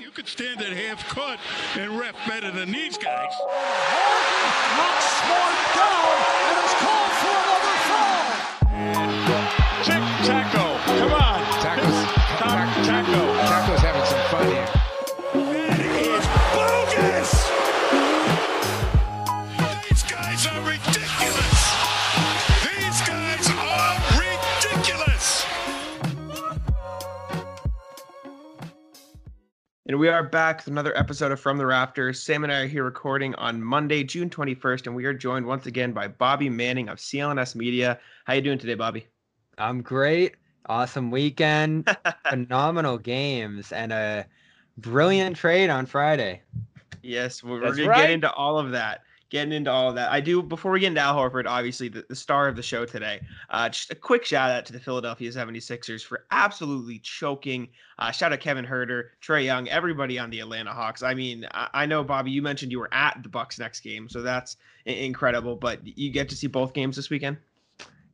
You could stand at half court and ref better than these guys. Morgan Knocks Smart down and is called for And we are back with another episode of From the Rafters. Sam and I are here recording on Monday, June 21st, and we are joined once again by Bobby Manning of CLNS Media. How you doing today, Bobby? I'm great. Awesome weekend. Phenomenal games and a brilliant trade on Friday. Yes, we're, we're That's gonna get into all of that. Getting into all of that. I do before we get into Al Horford, obviously the, the star of the show today. Uh, just a quick shout out to the Philadelphia 76ers for absolutely choking. Uh, shout out Kevin Huerter, Trae Young, everybody on the Atlanta Hawks. I mean, I, I know Bobby, you mentioned you were at the Bucks next game, so that's incredible. But you get to see both games this weekend.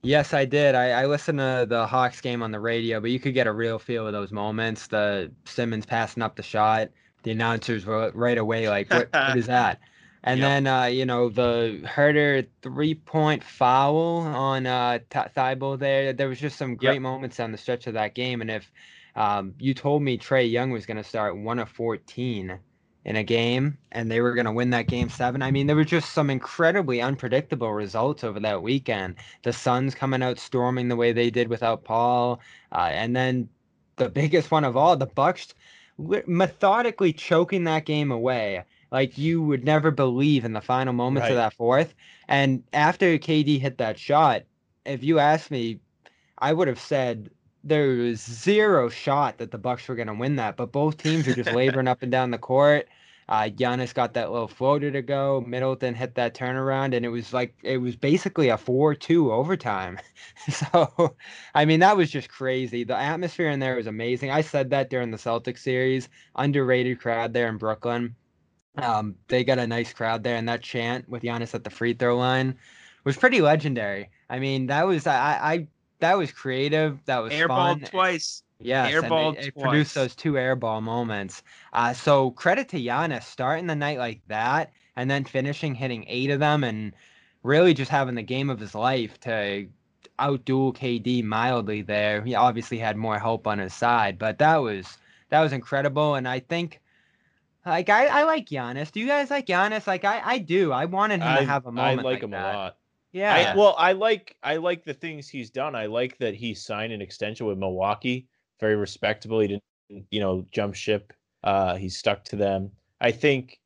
Yes, I did. I, I listened to the Hawks game on the radio, but you could get a real feel of those moments. The Simmons passing up the shot, the announcers were right away like, "What, what is that?" And Yep. then uh, you know the Huerter three-point foul on uh, Thybulle there. There was just some great moments on the stretch of that game. And if um, you told me Trae Young was going to start one of 14 in a game and they were going to win that game seven, I mean, there were just some incredibly unpredictable results over that weekend. The Suns coming out storming the way they did without Paul, uh, and then the biggest one of all, the Bucks methodically choking that game away. Like you would never believe in the final moments of that fourth. And after KD hit that shot, if you asked me, I would have said there was zero shot that the Bucks were going to win that. But both teams were just laboring up and down the court. Uh, Giannis got that little floater to go. Middleton hit that turnaround, and it was like it was basically a four-two overtime. so, I mean, that was just crazy. The atmosphere in there was amazing. I said that during the Celtics series. Underrated crowd there in Brooklyn. Um, they got a nice crowd there, and that chant with Giannis at the free throw line was pretty legendary. I mean, that was I, I that was creative. That was Airball fun. twice. Yes, and airballed it, it produced those two airball moments. Uh, so credit to Giannis starting the night like that, and then finishing hitting eight of them, and really just having the game of his life to outduel KD mildly there. He obviously had more help on his side, but that was that was incredible. And I think, like, I, I like Giannis. Do you guys like Giannis? Like, I, I do. I wanted him I, to have a I moment like, like, him that. a lot. Yeah. I, well, I like I like the things he's done. I like that he signed an extension with Milwaukee. Very respectable. He didn't, you know, jump ship. Uh, he stuck to them. I think.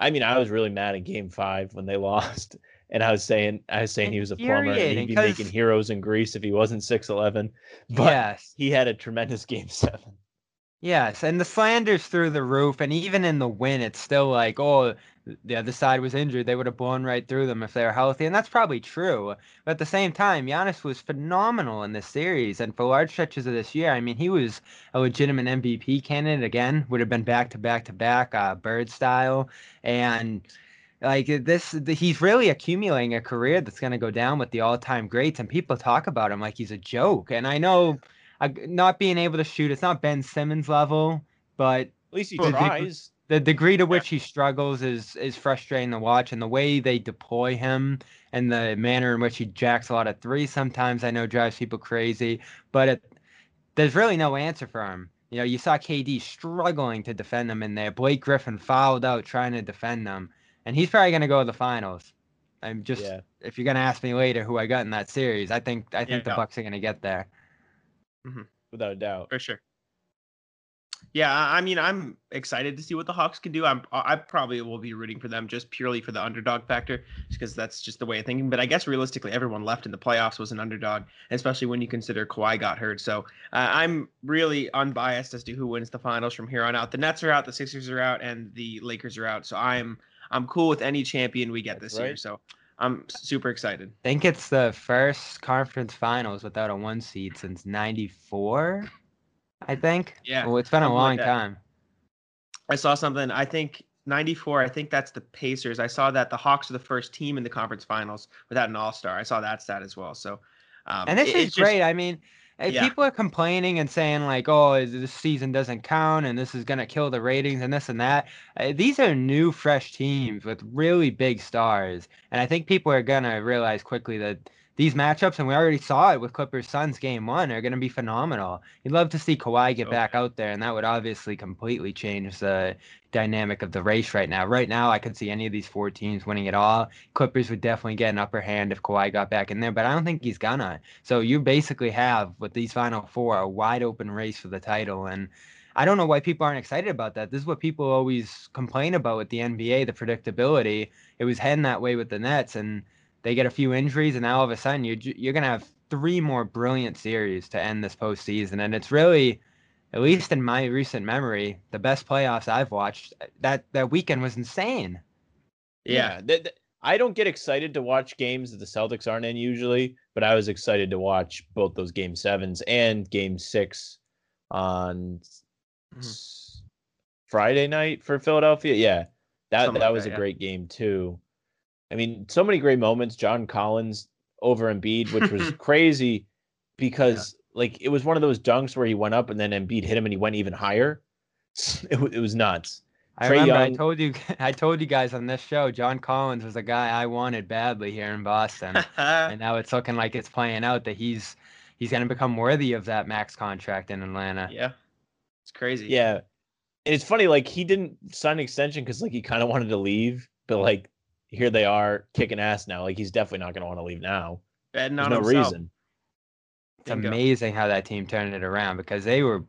I mean, I was really mad in Game Five when they lost, and I was saying, I was saying he was a plumber and he'd be making heroes in Greece if he wasn't six eleven. But yes. he had a tremendous Game Seven. Yes, and the slander's through the roof, and even in the win, it's still like, oh, the other side was injured. They would have blown right through them if they were healthy, and that's probably true. But at the same time, Giannis was phenomenal in this series, and for large stretches of this year, I mean, he was a legitimate MVP candidate again. Would have been back to back to back, uh, Bird style, and like this, the, he's really accumulating a career that's going to go down with the all-time greats, and people talk about him like he's a joke. And I know, uh, not being able to shoot, it's not Ben Simmons level, but At least he the- tries. the degree to which he struggles is is frustrating to watch, and the way they deploy him and the manner in which he jacks a lot of threes sometimes I know drives people crazy. But it, there's really no answer for him. You know, you saw KD struggling to defend them in there. Blake Griffin fouled out trying to defend them, and he's probably going to go to the finals. I'm just Yeah. if you're going to ask me later who I got in that series, I think I think the Yeah. Bucks are going to get there. Without a doubt. For sure. Yeah, I mean, I'm excited to see what the Hawks can do. I'm, I probably will be rooting for them just purely for the underdog factor, because that's just the way of thinking. But I guess realistically, everyone left in the playoffs was an underdog, especially when you consider Kawhi got hurt. So uh, I'm really unbiased as to who wins the finals from here on out. The Nets are out, the Sixers are out, and the Lakers are out. So I'm I'm cool with any champion we get That's this year. So I'm super excited. I think it's the first conference finals without a one seed since '94. I think. Yeah, Well, it's been a something like long time. I saw something. I think 94. I think that's the Pacers. I saw that the Hawks are the first team in the conference finals without an All Star. I saw that stat as well. So, um, And this it- is it's just- great. I mean, Yeah. People are complaining and saying like, "Oh, this season doesn't count, and this is gonna kill the ratings, and this and that." Uh, these are new, fresh teams with really big stars, and I think people are gonna realize quickly that these matchups, and we already saw it with Clippers Suns game one, are gonna be phenomenal. You'd love to see Kawhi get Oh, back yeah. out there, and that would obviously completely change the dynamic of the race right now. Right now, I could see any of these four teams winning it all. Clippers would definitely get an upper hand if Kawhi got back in there, but I don't think he's gonna. So you basically have with these final four a wide open race for the title, and I don't know why people aren't excited about that. This is what people always complain about with the NBA, the predictability. It was heading that way with the Nets, and they get a few injuries, and now all of a sudden you're you're gonna have three more brilliant series to end this postseason, and it's really. At least in my recent memory, the best playoffs I've watched, that that weekend was insane. Yeah. th- th- I don't get excited to watch games that the Celtics aren't in usually, but I was excited to watch both those game sevens and game six on Mhm. Friday night for Philadelphia. Yeah, that Something that like was that, a yeah. great game too. I mean, so many great moments. John Collins over Embiid, which was crazy because like it was one of those dunks where he went up and then Embiid hit him and he went even higher. It, it was nuts. I Trae remember I told you I told you guys on this show, John Collins was a guy I wanted badly here in Boston. and now it's looking like it's playing out that he's he's gonna become worthy of that max contract in Atlanta. yeah. It's crazy. Yeah. And it's funny, like he didn't sign an extension because like he kind of wanted to leave, but like here they are kicking ass now. Like he's definitely not gonna want to leave now. Betting There's on no himself. reason. It's Bingo. amazing how that team turned it around because they were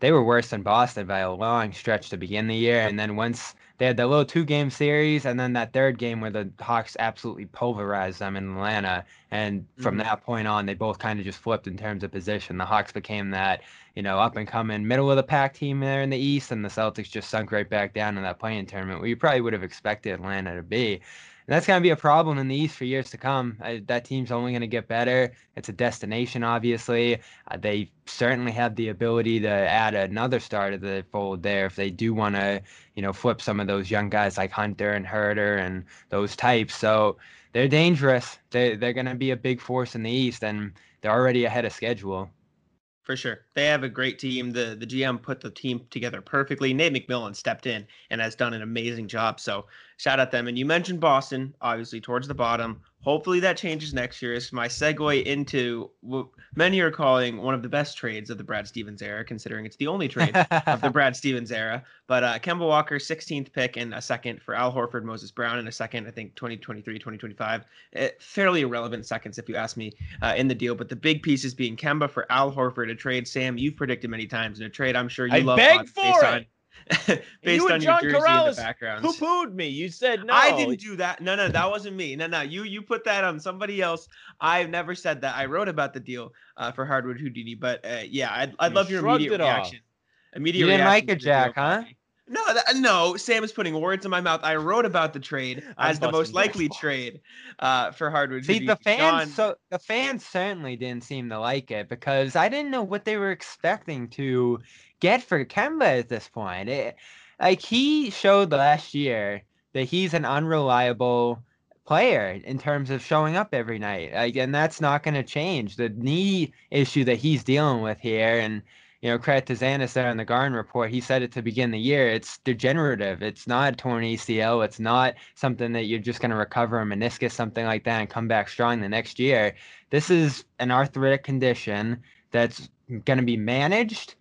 they were worse than Boston by a long stretch to begin the year, and then once they had that little two game series, and then that third game where the Hawks absolutely pulverized them in Atlanta, and from Mhm. that point on, they both kind of just flipped in terms of position. The Hawks became that you know up and coming middle of the pack team there in the East, and the Celtics just sunk right back down in that playing tournament where you probably would have expected Atlanta to be. And that's going to be a problem in the East for years to come. That team's only going to get better. It's a destination, obviously. Uh, they certainly have the ability to add another star to the fold there if they do want to, you know, flip some of those young guys like Hunter and Huerter and those types. So they're dangerous. They they're going to be a big force in the East, and they're already ahead of schedule. For sure. They have a great team. The the GM put the team together perfectly. Nate McMillan stepped in and has done an amazing job. So shout out them. And you mentioned Boston, obviously towards the bottom. Hopefully that changes next year. It's my segue into what many are calling one of the best trades of the Brad Stevens era, considering it's the only trade of the Brad Stevens era. But uh, Kemba Walker, 16th pick and a second for Al Horford, Moses Brown, and a second, I think 2023, 2025. Eh, fairly irrelevant seconds, if you ask me, uh, in the deal. But the big pieces being Kemba for Al Horford, a trade, Sam, you've predicted many times in a trade. I'm sure you I love odds for based it. on, based you on and your John jersey and Corrales the backgrounds. Poo pooed me. You said no. I didn't do that. No, no, that wasn't me. No, no, you you put that on somebody else. I've never said that. I wrote about the deal uh, for Hardwood Houdini, but uh, yeah, I'd, I'd You love your immediate it off. reaction. Immediate You didn't like reaction it, the deal, Jack, huh? No, that, no. Sam is putting words in my mouth. I wrote about the trade I'm as the most likely balls. trade uh, for Hardwood. See, the fans Sean- so the fans certainly didn't seem to like it because I didn't know what they were expecting to get for Kemba at this point. It, like he showed last year that he's an unreliable player in terms of showing up every night. Like, and that's not going to change. The knee issue that he's dealing with here, and you know, credit to Xanis there in the Garden report. He said it to begin the year. It's degenerative. It's not torn ACL. It's not something that you're just going to recover a meniscus, something like that, and come back strong the next year. This is an arthritic condition that's going to be managed,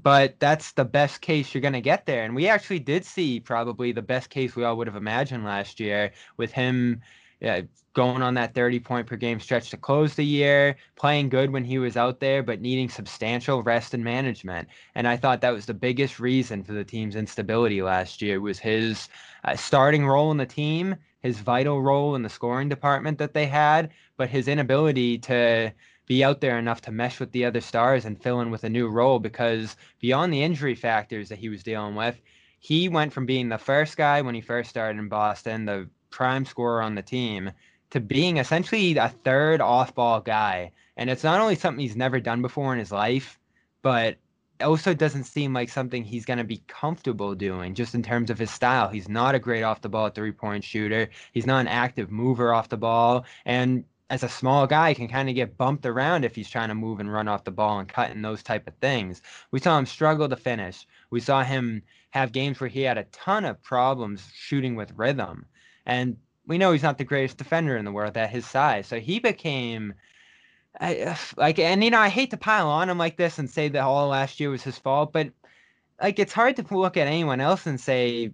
but that's the best case you're going to get there. And we actually did see probably the best case we all would have imagined last year with him uh, going on that 30 point per game stretch to close the year, playing good when he was out there, but needing substantial rest and management. And I thought that was the biggest reason for the team's instability last year was his uh, starting role in the team, his vital role in the scoring department that they had, but his inability to be out there enough to mesh with the other stars and fill in with a new role because beyond the injury factors that he was dealing with, he went from being the first guy when he first started in Boston, the prime scorer on the team, to being essentially a third off ball guy. And it's not only something he's never done before in his life, but also doesn't seem like something he's going to be comfortable doing just in terms of his style. He's not a great off the ball three point shooter. He's not an active mover off the ball. And as a small guy can kind of get bumped around if he's trying to move and run off the ball and cut and those type of things. We saw him struggle to finish. We saw him have games where he had a ton of problems shooting with rhythm. And we know he's not the greatest defender in the world at his size. So he became I, like, and you know, I hate to pile on him like this and say that all last year was his fault, but like, it's hard to look at anyone else and say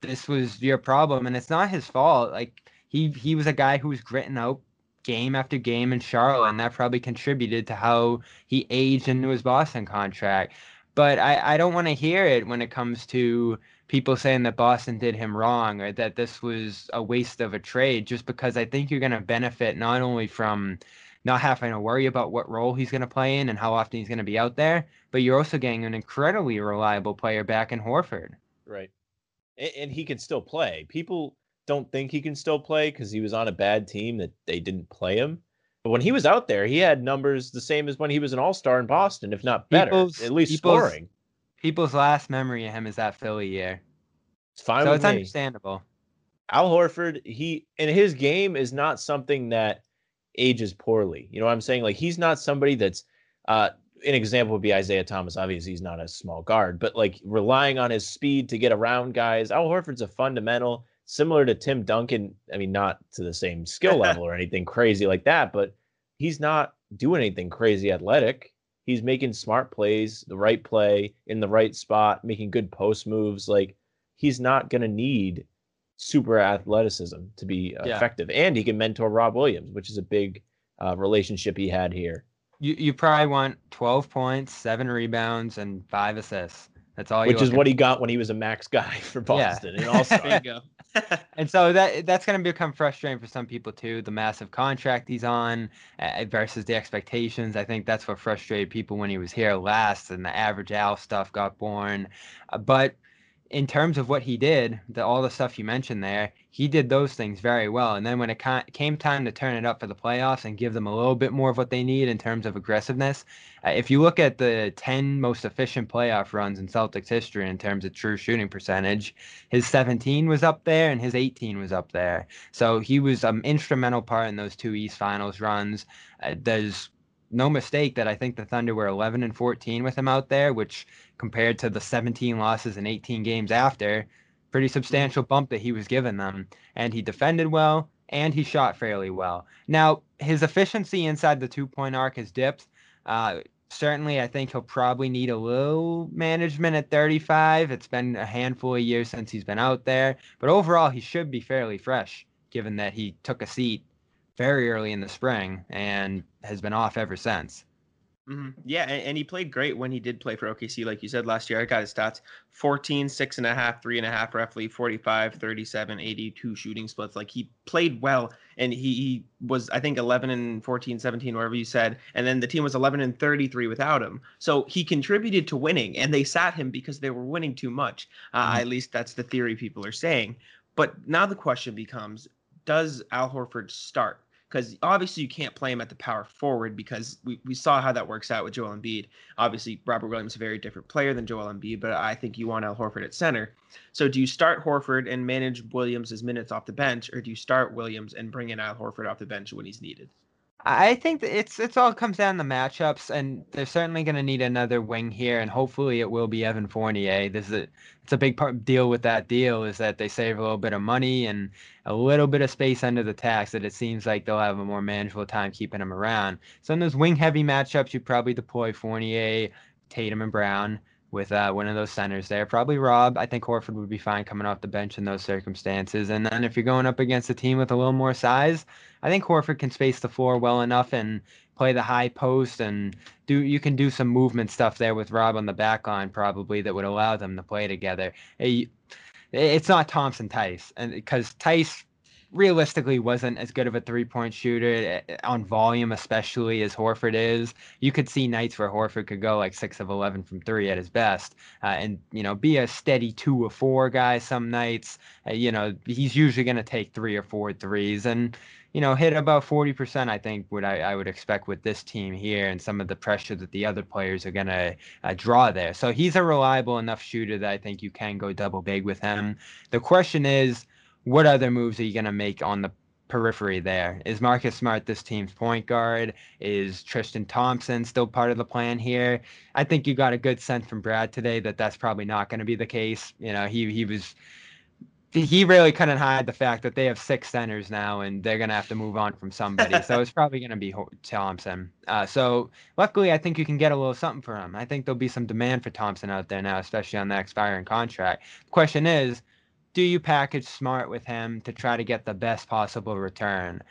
this was your problem, and it's not his fault. Like, he he was a guy who was gritting out game after game in Charlotte, and that probably contributed to how he aged into his Boston contract. But I, I don't want to hear it when it comes to people saying that Boston did him wrong or that this was a waste of a trade, just because I think you're going to benefit not only from not having to worry about what role he's going to play in and how often he's going to be out there, but you're also getting an incredibly reliable player back in Horford. Right. And, he can still play. People don't think he can still play because he was on a bad team that they didn't play him. But when he was out there, he had numbers the same as when he was an all star in Boston, if not better, People's- at least scoring. People's last memory of him is that Philly year. It's fine so it's me. understandable. Al Horford, he in his game is not something that ages poorly. You know what I'm saying? Like he's not somebody that's uh an example would be Isaiah Thomas. Obviously, he's not a small guard, but like relying on his speed to get around guys. Al Horford's a fundamental, similar to Tim Duncan. I mean, not to the same skill level or anything crazy like that, but he's not doing anything crazy athletic. He's making smart plays, the right play in the right spot, making good post moves. Like he's not going to need super athleticism to be uh, Yeah. effective. And he can mentor Rob Williams, which is a big uh, relationship he had here. You you probably want 12 points, seven rebounds, and five assists. That's all. which is what he got when he was a max guy for Yeah. Boston and also There you go. And so that that's going to become frustrating for some people too. The massive contract he's on uh, versus the expectations. I think that's what frustrated people when he was here last, and the average Al stuff got born. Uh, but in terms of what he did, the, all the stuff you mentioned there, he did those things very well. And then when it ca- came time to turn it up for the playoffs and give them a little bit more of what they need in terms of aggressiveness, uh, if you look at the 10 most efficient playoff runs in Celtics history in terms of true shooting percentage, his 17 was up there and his 18 was up there. So he was an instrumental part in those two East Finals runs. Uh, there's no mistake that I think the Thunder were 11 and 14 with him out there, which compared to the 17 losses in 18 games after, pretty substantial bump that he was giving them. And he defended well and he shot fairly well. Now, his efficiency inside the two point arc has dipped. Uh, certainly, I think he'll probably need a little management at 35. It's been a handful of years since he's been out there, but overall, he should be fairly fresh given that he took a seat very early in the spring and has been off ever since. hmm Yeah, and, and he played great when he did play for OKC, like you said last year. I got his stats 14, 6.5, 3.5 roughly, 45, 37, 82 shooting splits. Like he played well, and he, he was, I think, 11 and 14, 17, whatever you said. And then the team was 11 and 33 without him. So he contributed to winning, and they sat him because they were winning too much. Uh, Mhm. At least that's the theory people are saying. But now the question becomes does Al Horford start? Because obviously you can't play him at the power forward because we, we saw how that works out with Joel Embiid. Obviously, Robert Williams is a very different player than Joel Embiid, but I think you want Al Horford at center. So do you start Horford and manage Williams' minutes off the bench, or do you start Williams and bring in Al Horford off the bench when he's needed? I think it's it's all comes down to matchups, and they're certainly going to need another wing here, and hopefully it will be Evan Fournier. This is a, it's a big part deal with that deal is that they save a little bit of money and a little bit of space under the tax. That it seems like they'll have a more manageable time keeping him around. So in those wing heavy matchups, you probably deploy Fournier, Tatum, and Brown with uh, one of those centers there. Probably Rob. I think Horford would be fine coming off the bench in those circumstances. And then if you're going up against a team with a little more size, I think Horford can space the floor well enough and play the high post and do you can do some movement stuff there with Rob on the back line probably that would allow them to play together. Eh, It's not Thompson Theis and because Theis realistically wasn't as good of a three-point shooter eh, on volume especially as Horford is. You could see nights where Horford could go like 6 of 11 from 3 at his best uh, and you know be a steady 2 or 4 guy some nights. Uh, you know, he's usually going to take 3 or four threes and you know, hit about 40%, I think, what I, I would expect with this team here and some of the pressure that the other players are going to uh, draw there. So he's a reliable enough shooter that I think you can go double big with him. The question is, what other moves are you going to make on the periphery there. Is Marcus Smart this team's point guard? Is Tristan Thompson still part of the plan here? I think you got a good sense from Brad today that that's probably not going to be the case. You know, he he was he really couldn't hide the fact that they have six centers now and they're going to have to move on from somebody. so it's probably going to be Thompson. Uh, so luckily, I think you can get a little something for him. I think there'll be some demand for Thompson out there now, especially on that expiring contract. The question is, do you package smart with him to try to get the best possible return?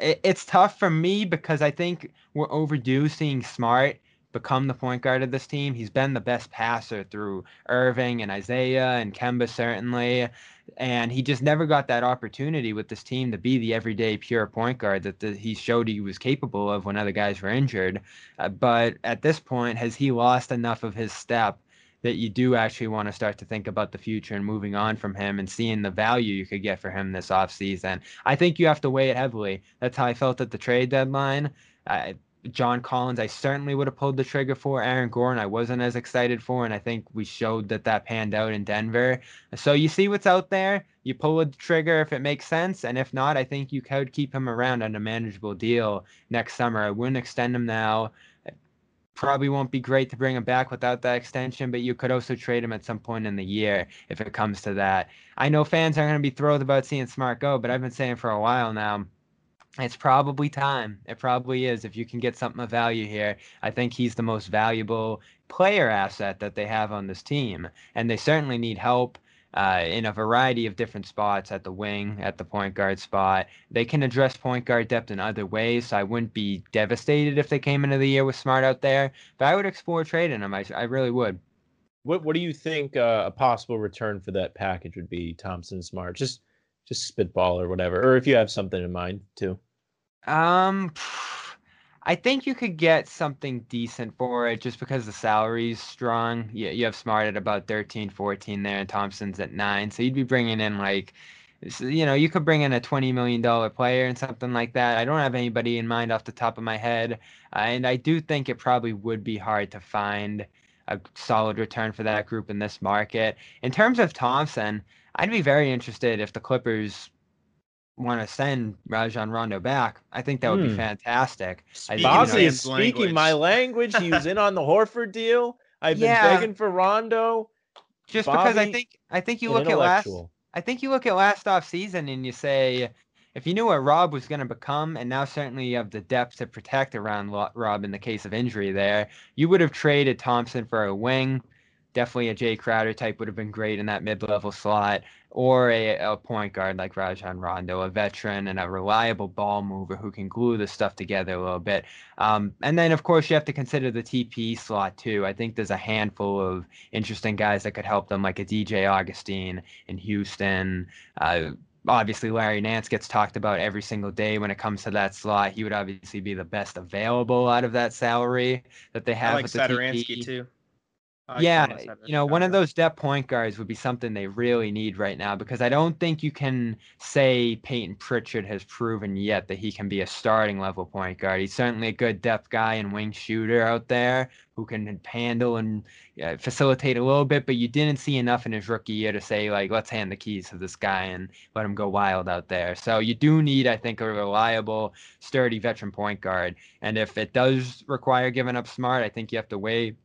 It's tough for me because I think we're overdue seeing smart become the point guard of this team. He's been the best passer through Irving and Isaiah and Kemba, certainly. And he just never got that opportunity with this team to be the everyday pure point guard that the, he showed he was capable of when other guys were injured. Uh, but at this point, has he lost enough of his step that you do actually want to start to think about the future and moving on from him and seeing the value you could get for him this offseason? I think you have to weigh it heavily. That's how I felt at the trade deadline. I, John Collins, I certainly would have pulled the trigger for. Aaron Gordon, I wasn't as excited for, and I think we showed that that panned out in Denver. So you see what's out there. You pull the trigger if it makes sense, and if not, I think you could keep him around on a manageable deal next summer. I wouldn't extend him now. Probably won't be great to bring him back without that extension, but you could also trade him at some point in the year if it comes to that. I know fans are going to be thrilled about seeing Smart go, but I've been saying for a while now it's probably time. It probably is. If you can get something of value here, I think he's the most valuable player asset that they have on this team. And they certainly need help uh, in a variety of different spots at the wing, at the point guard spot. They can address point guard depth in other ways. So I wouldn't be devastated if they came into the year with Smart out there, but I would explore trading him. I, I really would. What What do you think uh, a possible return for that package would be, Thompson Smart? Just just spitball or whatever, or if you have something in mind too. Um, I think you could get something decent for it just because the salary's strong. You, you have Smart at about 13, 14 there, and Thompson's at nine. So you'd be bringing in like, you know, you could bring in a $20 million player and something like that. I don't have anybody in mind off the top of my head. Uh, and I do think it probably would be hard to find a solid return for that group in this market. In terms of Thompson, I'd be very interested if the Clippers want to send Rajon Rondo back, I think that would be hmm. fantastic. Speaking Bobby is speaking language. my language. He was in on the Horford deal. I've yeah. been begging for Rondo. Just Bobby, because I think I think you look at last I think you look at last off season and you say if you knew what Rob was going to become, and now certainly you have the depth to protect around Rob in the case of injury there, you would have traded Thompson for a wing definitely a Jae Crowder type would have been great in that mid-level slot, or a, a point guard like Rajon Rondo, a veteran and a reliable ball mover who can glue the stuff together a little bit. Um, and then, of course, you have to consider the TP slot too. I think there's a handful of interesting guys that could help them, like a DJ Augustin in Houston. Uh, obviously Larry Nance gets talked about every single day when it comes to that slot. He would obviously be the best available out of that salary that they have. I like TP. too yeah, you know, one of those depth point guards would be something they really need right now because I don't think you can say Payton Pritchard has proven yet that he can be a starting level point guard. He's certainly a good depth guy and wing shooter out there who can handle and uh, facilitate a little bit, but you didn't see enough in his rookie year to say like, let's hand the keys to this guy and let him go wild out there. So you do need, I think, a reliable, sturdy veteran point guard. And if it does require giving up smart, I think you have to weigh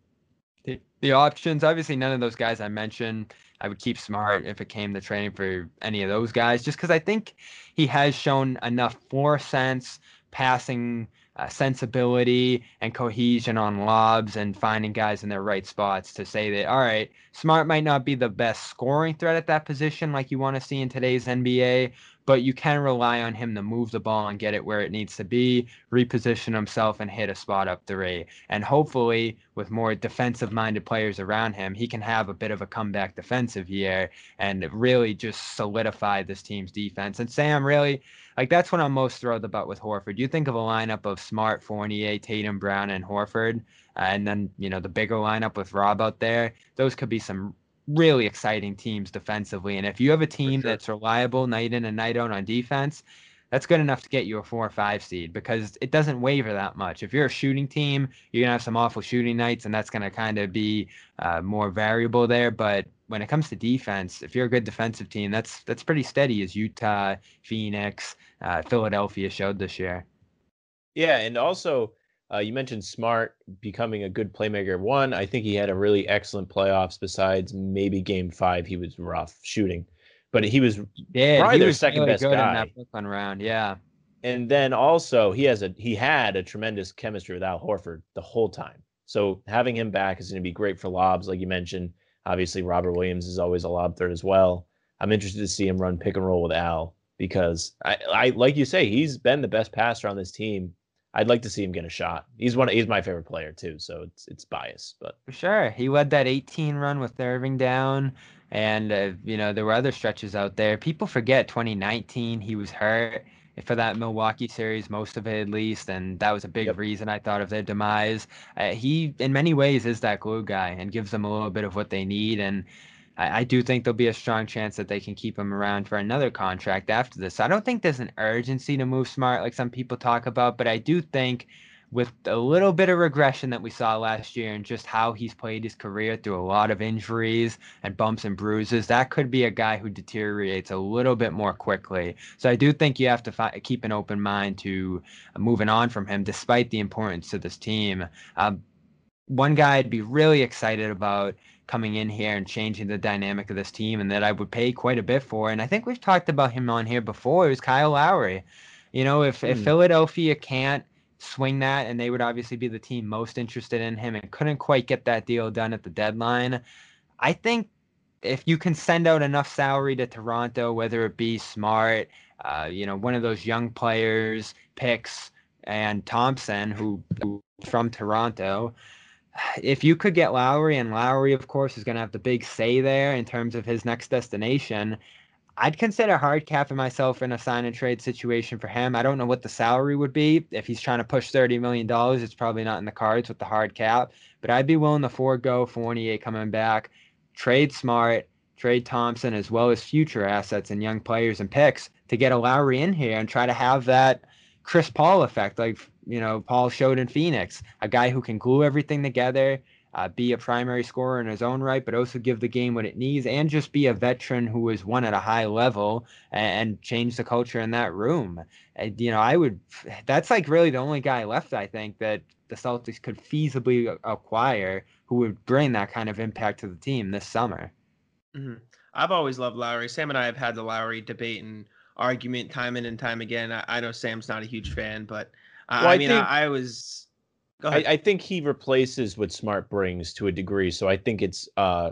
the, options. Obviously, none of those guys I mentioned. I would keep Smart if it came to training for any of those guys, just because I think he has shown enough floor sense, passing uh, sensibility, and cohesion on lobs and finding guys in their right spots to say that, all right, Smart might not be the best scoring threat at that position like you want to see in today's NBA, but you can rely on him to move the ball and get it where it needs to be, reposition himself, and hit a spot up three. And hopefully, with more defensive minded players around him, he can have a bit of a comeback defensive year and really just solidify this team's defense. And Sam, really, like that's what I'm most thrilled about with Horford. You think of a lineup of Smart, Fournier, Tatum, Brown, and Horford, and then you know the bigger lineup with Rob out there. Those could be some really exciting teams defensively. And if you have a team sure. that's reliable night in and night out on defense, that's good enough to get you a four or five seed because it doesn't waver that much. If you're a shooting team, you're gonna have some awful shooting nights, and that's gonna kind of be uh, more variable there. But when it comes to defense, if you're a good defensive team, that's that's pretty steady as Utah, Phoenix, uh, Philadelphia showed this year. Yeah, and also uh, you mentioned Smart becoming a good playmaker. One, I think he had a really excellent playoffs. Besides maybe Game Five, he was rough shooting, but he was Yeah, Probably he their was second really best good guy. in that Brooklyn round. Yeah, and then also he has a he had a tremendous chemistry with Al Horford the whole time. So having him back is going to be great for lobs, like you mentioned. Obviously, Robert Williams is always a lob threat as well. I'm interested to see him run pick and roll with Al because I, I like you say he's been the best passer on this team. I'd like to see him get a shot. He's one. He's my favorite player too, so it's it's biased, but for sure. He led that 18 run with Irving down, and uh, you know there were other stretches out there. People forget 2019 he was hurt for that Milwaukee series, most of it at least, and that was a big Yep. reason I thought of their demise. Uh, he, in many ways, is that glue guy and gives them a little bit of what they need. And I, I do think there'll be a strong chance that they can keep him around for another contract after this. I don't think there's an urgency to move smart like some people talk about, but I do think with a little bit of regression that we saw last year and just how he's played his career through a lot of injuries and bumps and bruises, that could be a guy who deteriorates a little bit more quickly. So I do think you have to fi- keep an open mind to moving on from him, despite the importance to this team. Um, one guy I'd be really excited about coming in here and changing the dynamic of this team and that I would pay quite a bit for. And I think we've talked about him on here before, It was Kyle Lowry. You know, if, if Hmm. Philadelphia can't swing that and they would obviously be the team most interested in him and couldn't quite get that deal done at the deadline, I think if you can send out enough salary to Toronto, whether it be smart, uh, you know, one of those young players, picks, and Thompson, who, who from Toronto, if you could get Lowry, and Lowry, of course, is going to have the big say there in terms of his next destination. I'd consider hard capping myself in a sign and trade situation for him. I don't know what the salary would be. If he's trying to push $30 million, it's probably not in the cards with the hard cap. But I'd be willing to forego Fournier coming back, trade Smart, trade Thompson, as well as future assets and young players and picks to get a Lowry in here and try to have that Chris Paul effect, like you know Paul showed in Phoenix, a guy who can glue everything together, uh, be a primary scorer in his own right, but also give the game what it needs, and just be a veteran who has won at a high level and, and change the culture in that room. And, you know, I would. That's like really the only guy left, I think, that the Celtics could feasibly acquire who would bring that kind of impact to the team this summer. Mhm. I've always loved Lowry. Sam and I have had the Lowry debate and argument time in and time again. I, I know Sam's not a huge fan, but I, Well, I I mean, think- I, I was. Go I, ahead. I think he replaces what Smart brings to a degree. So I think it's uh,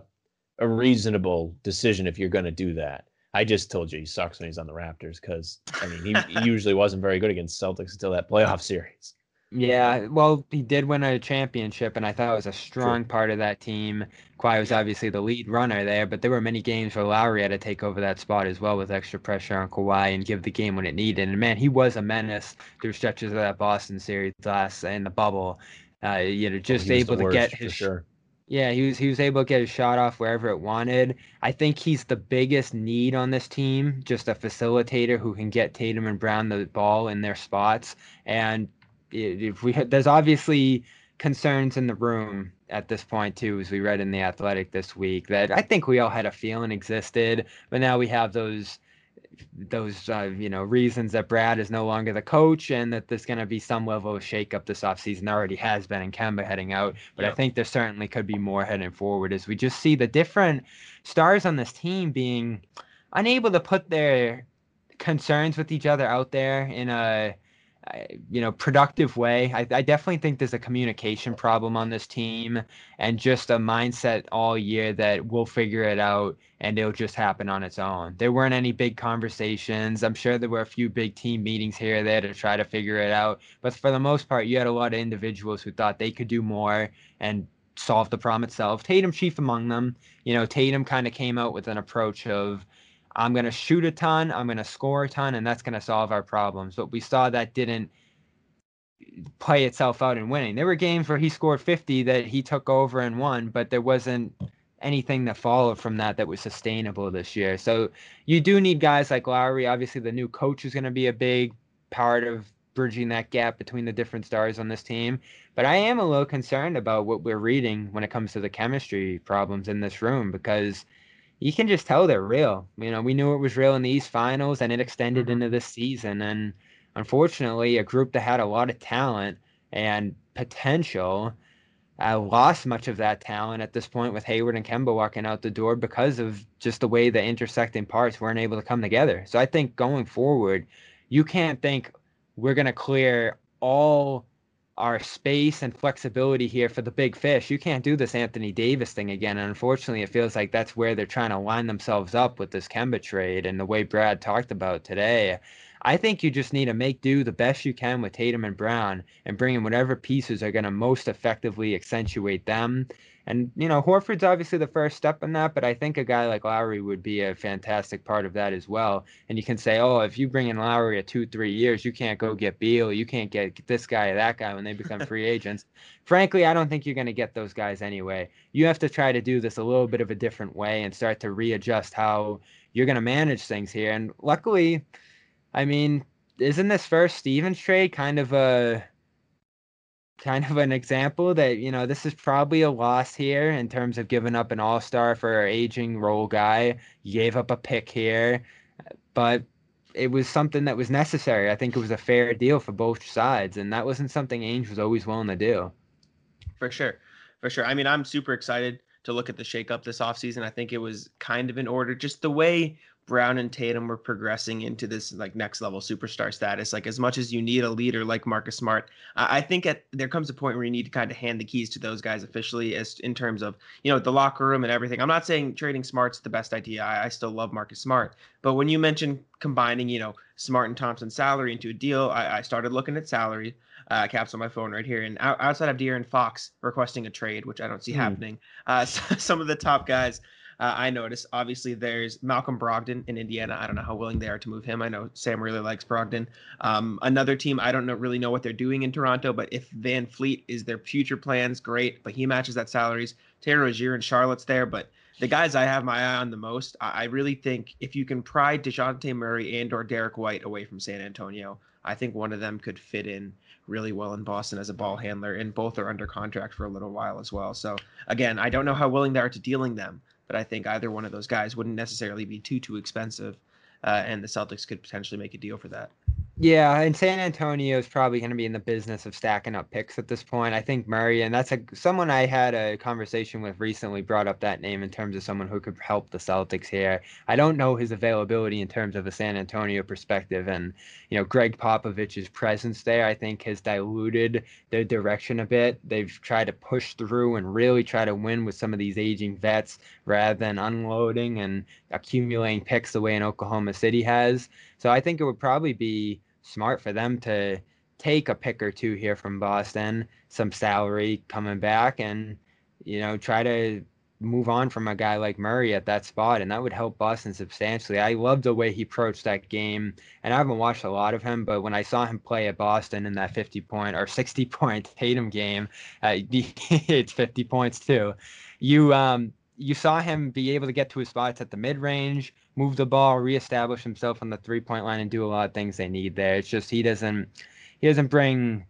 a reasonable decision if you're going to do that. I just told you he sucks when he's on the Raptors because I mean he, he usually wasn't very good against Celtics until that playoff series. Yeah, well, he did win a championship, and I thought it was a strong part of that team. Kawhi was obviously the lead runner there, but there were many games where Lowry had to take over that spot as well with extra pressure on Kawhi and give the game what it needed. And man, he was a menace through stretches of that Boston series last in the bubble. Uh, you know, just He able to worst, get his sure. yeah, he was he was able to get his shot off wherever it wanted. I think he's the biggest need on this team, just a facilitator who can get Tatum and Brown the ball in their spots. And if we there's obviously concerns in the room at this point too, as we read in the Athletic this week, that I think we all had a feeling existed, but now we have those those uh, you know reasons that Brad is no longer the coach and that there's going to be some level of shakeup this offseason. There already has been in Kemba heading out, but I think there certainly could be more heading forward as we just see the different stars on this team being unable to put their concerns with each other out there in a you know productive way. I, I definitely think there's a communication problem on this team and just a mindset all year that we'll figure it out and it'll just happen on its own. There weren't any big conversations. I'm sure there were a few big team meetings here or there to try to figure it out, but for the most part, you had a lot of individuals who thought they could do more and solve the problem itself. Tatum chief among them. You know, Tatum kind of came out with an approach of I'm going to shoot a ton, I'm going to score a ton, and that's going to solve our problems. But we saw that didn't play itself out in winning. There were games where he scored 50 that he took over and won, but there wasn't anything that followed from that that was sustainable this year. So you do need guys like Lowry. Obviously, the new coach is going to be a big part of bridging that gap between the different stars on this team. But I am a little concerned about what we're reading when it comes to the chemistry problems in this room because you can just tell they're real. You know, we knew it was real in these finals and it extended Mhm. into this season. And unfortunately, a group that had a lot of talent and potential uh, lost much of that talent at this point with Hayward and Kemba walking out the door because of just the way the intersecting parts weren't able to come together. So I think going forward, you can't think we're going to clear all our space and flexibility here for the big fish. You can't do this Anthony Davis thing again. And unfortunately, it feels like that's where they're trying to line themselves up with this Kemba trade and the way Brad talked about today. I think you just need to make do the best you can with Tatum and Brown and bring in whatever pieces are going to most effectively accentuate them. And, you know, Horford's obviously the first step in that, but I think a guy like Lowry would be a fantastic part of that as well. And you can say, oh, if you bring in Lowry at two, three years, you can't go get Beal, you can't get this guy or that guy when they become free agents. Frankly, I don't think you're going to get those guys anyway. You have to try to do this a little bit of a different way and start to readjust how you're going to manage things here. And luckily, I mean, isn't this first Stevens trade kind of a kind of an example that you know this is probably a loss here in terms of giving up an all-star for an aging role guy? You gave up a pick here but it was something that was necessary. I think it was a fair deal for both sides and that wasn't something ainge was always willing to do. For sure. For sure. I mean i'm super excited to look at the shakeup this offseason. I think it was kind of in order. Just the way Brown and Tatum were progressing into this like next level superstar status. Like as much as you need a leader like Marcus Smart, I, I think at there comes a point where you need to kind of hand the keys to those guys officially, as in terms of you know the locker room and everything. I'm not saying trading Smart's the best idea. I, I still love Marcus Smart, but when you mention combining, you know, Smart and Thompson's salary into a deal, I, I started looking at salary uh, caps on my phone right here. And out, outside of De'Aaron Fox requesting a trade, which I don't see Hmm. happening, uh, some of the top guys uh, I noticed. Obviously, there's Malcolm Brogdon in Indiana. I don't know how willing they are to move him. I know Sam really likes Brogdon. Um, another team, I don't know really know what they're doing in Toronto, but if VanVleet is their future plans, great. But he matches that salaries. Taylor Rozier and Charlotte's there, but the guys I have my eye on the most, I, I really think if you can pry Dejounte Murray and or Derrick White away from San Antonio, I think one of them could fit in really well in Boston as a ball handler, and both are under contract for a little while as well. So again, I don't know how willing they are to dealing them, but I think either one of those guys wouldn't necessarily be too too expensive, uh, and the Celtics could potentially make a deal for that. Yeah, and San Antonio is probably going to be in the business of stacking up picks at this point. I think Murray, and that's a someone I had a conversation with recently, brought up that name in terms of someone who could help the Celtics here. I don't know his availability in terms of a San Antonio perspective, and you know Gregg Popovich's presence there, I think, has diluted their direction a bit. They've tried to push through and really try to win with some of these aging vets rather than unloading and accumulating picks the way in Oklahoma City has. So I think it would probably be smart for them to take a pick or two here from Boston, some salary coming back, and you know try to move on from a guy like Murray at that spot, and that would help Boston substantially. I love the way he approached that game, and I haven't watched a lot of him, but when I saw him play at Boston in that 50 point or 60 point Tatum game, uh, it's 50 points too. You um you saw him be able to get to his spots at the mid range, move the ball, reestablish himself on the three point line, and do a lot of things they need there. It's just he doesn't he doesn't bring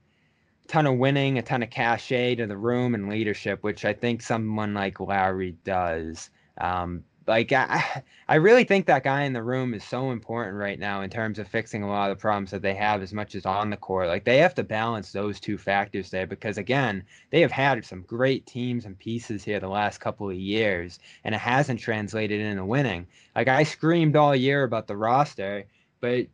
a ton of winning, a ton of cachet to the room and leadership, which I think someone like Lowry does. Um, like I, I really think that guy in the room is so important right now in terms of fixing a lot of the problems that they have as much as on the court. Like they have to balance those two factors there because again, they have had some great teams and pieces here the last couple of years, and it hasn't translated into winning. Like I screamed all year about the roster, but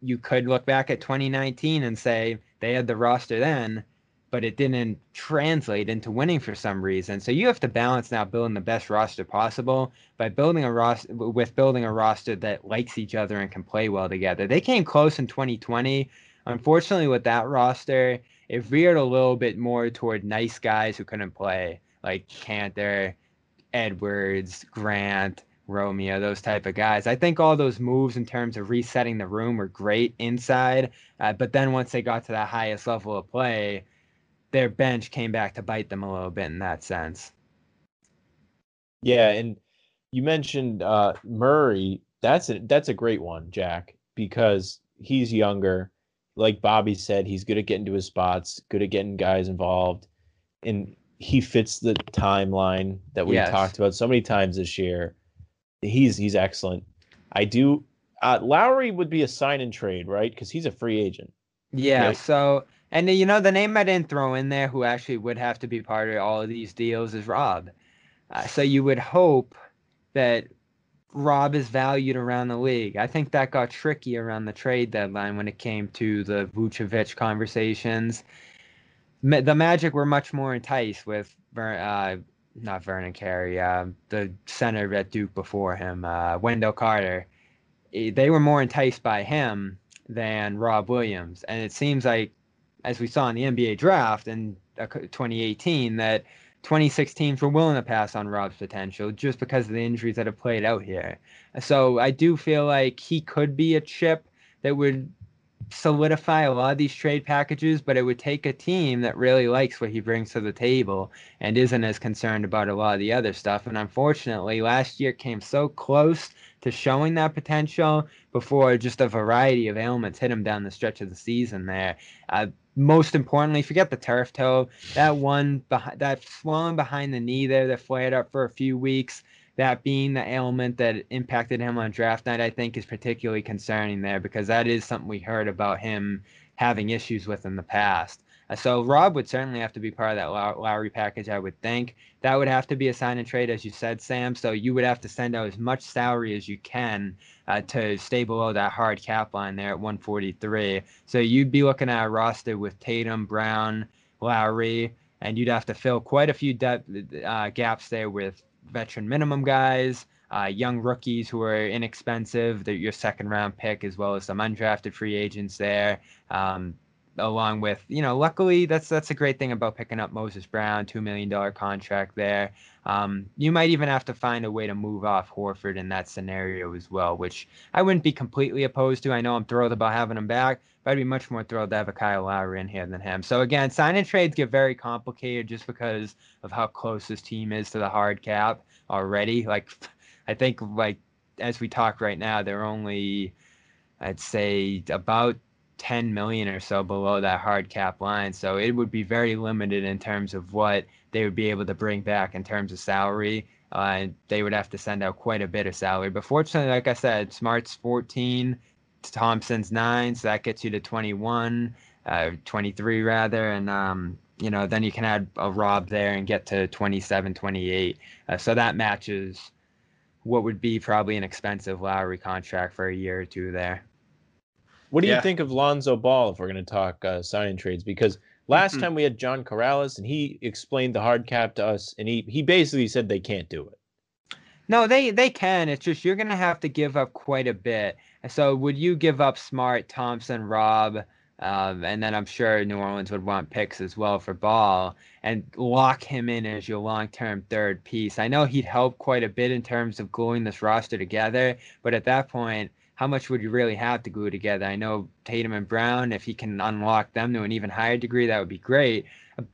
you could look back at 2019 and say they had the roster then, but it didn't translate into winning for some reason. So you have to balance now building the best roster possible by building a roster with building a roster that likes each other and can play well together. They came close in 2020. Unfortunately, with that roster, it veered a little bit more toward nice guys who couldn't play, like Kanter, Edwards, Grant, Romeo, those type of guys. I think all those moves in terms of resetting the room were great inside, uh, but then once they got to that highest level of play, their bench came back to bite them a little bit in that sense. Yeah, and you mentioned uh, Murray. That's a that's a great one, Jack, because he's younger. Like Bobby said, he's good at getting to his spots, good at getting guys involved, and he fits the timeline that we Yes. talked about so many times this year. he's he's excellent. I do. Uh, Lowry would be a sign and trade, right? Because he's a free agent. Yeah. Right. So, and you know, the name I didn't throw in there, who actually would have to be part of all of these deals, is Rob. Uh, so you would hope that Rob is valued around the league. I think that got tricky around the trade deadline when it came to the Vucevic conversations. Ma- The Magic were much more enticed with Ver- uh, not Vernon Carey, uh, the center at Duke before him, uh, Wendell Carter. Eh, They were more enticed by him than Rob Williams, and it seems like, as we saw in the NBA draft in uh, 2018, that 26 teams were willing to pass on Rob's potential just because of the injuries that have played out here. So I do feel like he could be a chip that would solidify a lot of these trade packages, but it would take a team that really likes what he brings to the table and isn't as concerned about a lot of the other stuff. And unfortunately, last year came so close to showing that potential before just a variety of ailments hit him down the stretch of the season there. Uh, most importantly, forget the turf toe. That one, behind, that swelling behind the knee there that flared up for a few weeks, that being the ailment that impacted him on draft night, I think is particularly concerning there because that is something we heard about him having issues with in the past. Uh, So Rob would certainly have to be part of that Low- Lowry package, I would think. That would have to be a sign and trade, as you said, Sam. So you would have to send out as much salary as you can uh, to stay below that hard cap line there at 143. So you'd be looking at a roster with Tatum, Brown, Lowry, and you'd have to fill quite a few depth, uh, gaps there with veteran minimum guys, uh, young rookies who are inexpensive, your second round pick, as well as some undrafted free agents there. Um, along with you know luckily that's that's a great thing about picking up moses brown two million dollar contract there. Um, you might even have to find a way to move off horford in that scenario as well which i wouldn't be completely opposed to. I know i'm thrilled about having him back but i'd be much more thrilled to have a kyle lowry in here than him. So again sign and trades get very complicated just because of how close this team is to the hard cap already. Like i think like as we talk right now they're only i'd say about 10 million or so below that hard cap line. So it would be very limited in terms of what they would be able to bring back in terms of salary. Uh, they would have to send out quite a bit of salary. But fortunately, like I said, Smart's 14, Thompson's 9, so that gets you to 21, uh, 23 rather. And, um, you know, then you can add a Rob there and get to 27, 28. Uh, so that matches what would be probably an expensive Lowry contract for a year or two there. What do Yeah. you think of Lonzo Ball if we're going to talk uh, signing trades? Because last Mhm. time we had John Corrales and he explained the hard cap to us, and he he basically said they can't do it. No, they they can. It's just you're gonna have to give up quite a bit. So would you give up Smart, Thompson, Rob, um, and then I'm sure New Orleans would want picks as well for Ball and lock him in as your long-term third piece. I know he'd help quite a bit in terms of gluing this roster together, but at that point, how much would you really have to glue together? I know Tatum and Brown, if he can unlock them to an even higher degree, that would be great.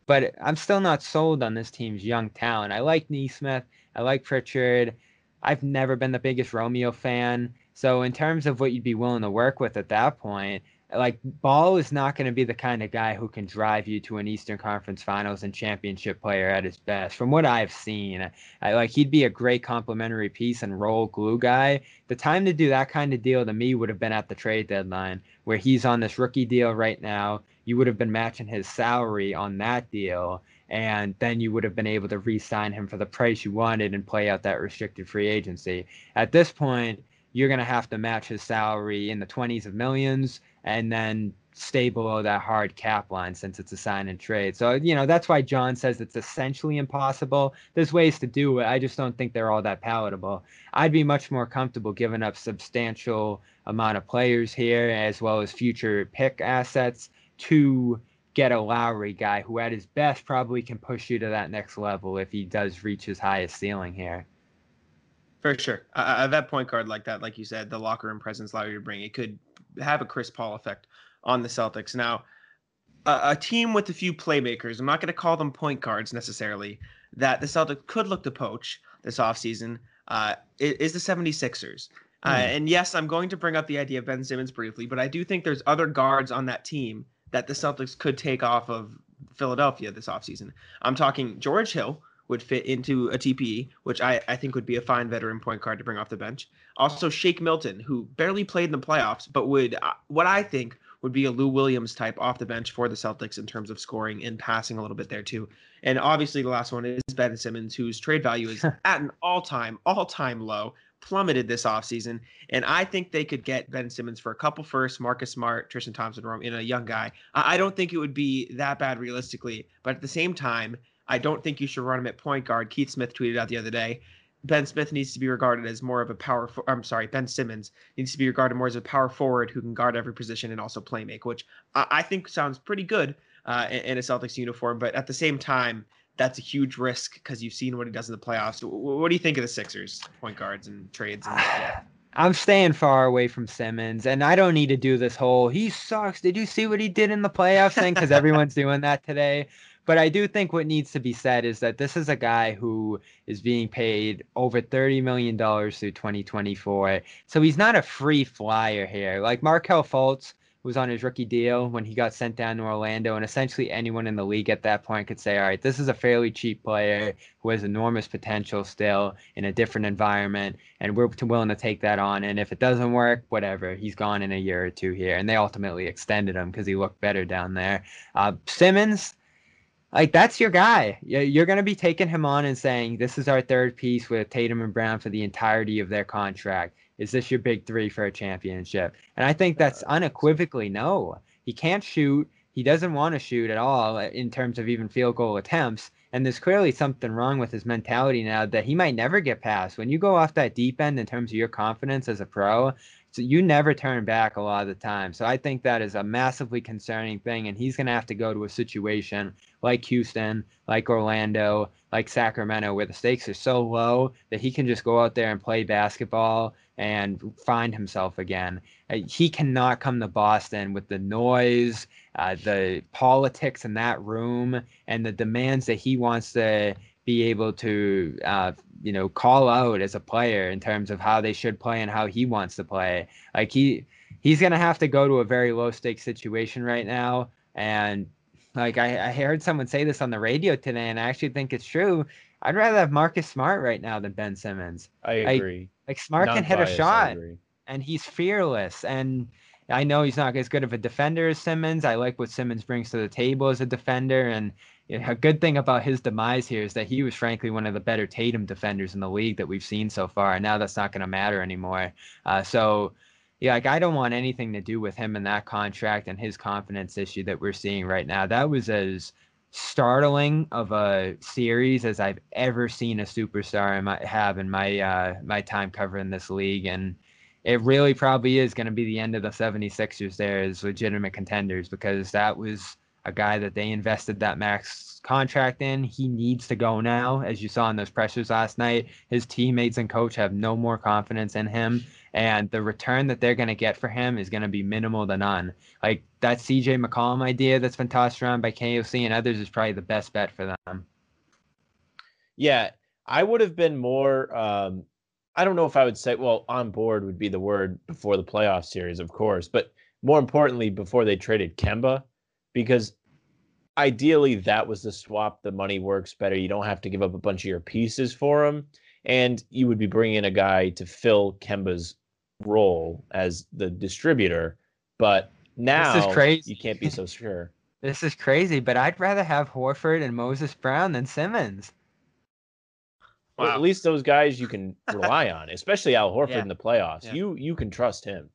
But I'm still not sold on this team's young talent. I like Nesmith. I like Pritchard. I've never been the biggest Romeo fan. So in terms of what you'd be willing to work with at that point, like Ball is not going to be the kind of guy who can drive you to an Eastern Conference Finals and championship player at his best. From what I've seen, I, like he'd be a great complementary piece and role glue guy. The time to do that kind of deal to me would have been at the trade deadline, where he's on this rookie deal right now. You would have been matching his salary on that deal, and then you would have been able to re-sign him for the price you wanted and play out that restricted free agency. At this point, you're going to have to match his salary in the 20s of millions and then stay below that hard cap line since it's a sign and trade. So, you know, that's why John says it's essentially impossible. There's ways to do it. I just don't think they're all that palatable. I'd be much more comfortable giving up substantial amount of players here as well as future pick assets to get a Lowry guy who at his best probably can push you to that next level if he does reach his highest ceiling here. For sure. Uh, that point guard like that, like you said, the locker room presence Lowry to bring, it could have a Chris Paul effect on the Celtics. Now, a, a team with a few playmakers, I'm not going to call them point guards necessarily, that the Celtics could look to poach this offseason uh, is the 76ers. Uh, Hmm. and yes, I'm going to bring up the idea of Ben Simmons briefly, but I do think there's other guards on that team that the Celtics could take off of Philadelphia this offseason. I'm talking George Hill, would fit into a TPE, which I, I think would be a fine veteran point guard to bring off the bench. Also, Shake Milton, who barely played in the playoffs, but would, uh, what I think would be a Lou Williams type off the bench for the Celtics in terms of scoring and passing a little bit there too. And obviously, the last one is Ben Simmons, whose trade value is at an all time, all time low, plummeted this offseason. And I think they could get Ben Simmons for a couple first, Marcus Smart, Tristan Thompson, Rome, in a young guy. I don't think it would be that bad realistically. But at the same time, I don't think you should run him at point guard. Keith Smith tweeted out the other day Ben Smith needs to be regarded as more of a power. For, I'm sorry, Ben Simmons needs to be regarded more as a power forward who can guard every position and also play make, which I, I think sounds pretty good uh, in, in, a Celtics uniform. But at the same time, that's a huge risk because you've seen what he does in the playoffs. What do you think of the Sixers point guards and trades? And, yeah. I'm staying far away from Simmons, and I don't need to do this whole "he sucks." Did you see what he did in the playoffs thing? Because everyone's doing that today. But I do think what needs to be said is that this is a guy who is being paid over $30 million through 2024. So he's not a free flyer here. Like Markelle Fultz was on his rookie deal when he got sent down to Orlando, and essentially anyone in the league at that point could say, all right, this is a fairly cheap player who has enormous potential still in a different environment, and we're willing to take that on. And if it doesn't work, whatever, he's gone in a year or two here. And they ultimately extended him because he looked better down there. Uh, Simmons, like that's your guy. You're going to be taking him on and saying, "This is our third piece with Tatum and Brown for the entirety of their contract. Is this your big three for a championship?" And I think that's unequivocally no. He can't shoot. He doesn't want to shoot at all in terms of even field goal attempts. And there's clearly something wrong with his mentality now that he might never get past. When you go off that deep end in terms of your confidence as a pro, so you never turn back a lot of the time. So I think that is a massively concerning thing. And he's going to have to go to a situation like Houston, like Orlando, like Sacramento, where the stakes are so low that he can just go out there and play basketball and find himself again. Uh, he cannot come to Boston with the noise, uh, the politics in that room, and the demands that he wants to be able to uh, you know call out as a player in terms of how they should play and how he wants to play like he he's gonna have to go to a very low stakes situation right now and like I, I heard someone say this on the radio today and i actually think it's true i'd rather have marcus smart right now than ben simmons i agree like, like smart not can hit biased, a shot and he's fearless and I know he's not as good of a defender as Simmons. I like what Simmons brings to the table as a defender, and a good thing about his demise here is that he was frankly one of the better Tatum defenders in the league that we've seen so far, and now that's not going to matter anymore. Uh, so, yeah, like I don't want anything to do with him and that contract and his confidence issue that we're seeing right now. That was as startling of a series as I've ever seen a superstar in my, have in my uh, my time covering this league, and it really probably is going to be the end of the 76ers there as legitimate contenders because that was a guy that they invested that max contract in. He needs to go now, as you saw in those pressures last night. His teammates and coach have no more confidence in him, and the return that they're going to get for him is going to be minimal to none. Like that CJ McCollum idea that's been tossed around by KOC and others is probably the best bet for them. Yeah, I would have been more. Um, I don't know if I would say, well, on board would be the word before the playoff series, of course, but more importantly, before they traded Kemba because ideally that was the swap. The money works better. You don't have to give up a bunch of your pieces for him, and you would be bringing in a guy to fill Kemba's role as the distributor. But now this is crazy. you can't be so sure. this is crazy, but I'd rather have Horford and Moses Brown than Simmons. Wow. Well, at least those guys you can rely on, especially Al Horford yeah. in the playoffs. Yeah. You you can trust him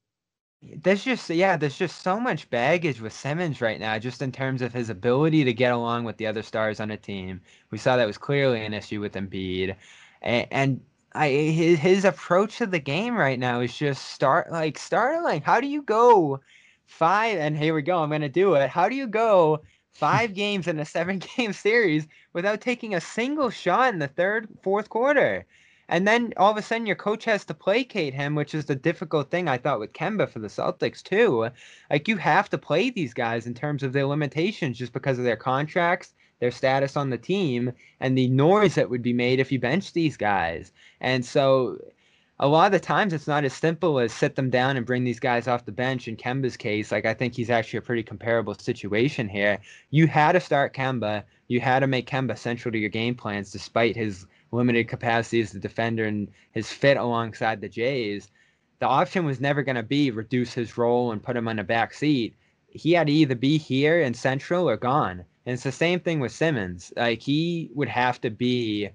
there's just yeah, there's just so much baggage with Simmons right now, just in terms of his ability to get along with the other stars on a team. We saw that was clearly an issue with Embiid, and, and I eh, his, his approach to the game right now is just start like startling. How do you go five? And here we go. I'm gonna do it. How do you go five games in a seven game series without taking a single shot in the third, fourth quarter? And then all of a sudden, your coach has to placate him, which is the difficult thing I thought with Kemba for the Celtics, too. Like, you have to play these guys in terms of their limitations just because of their contracts, their status on the team, and the noise that would be made if you bench these guys. And so, a lot of the times it's not as simple as sit them down and bring these guys off the bench. In Kemba's case, like I think he's actually a pretty comparable situation here. You had to start Kemba. You had to make Kemba central to your game plans, despite his limited capacity as a defender and his fit alongside the Jays. The option was never going to be reduce his role and put him on the back seat. He had to either be here in central or gone. And it's the same thing with Simmons. Like he would have to be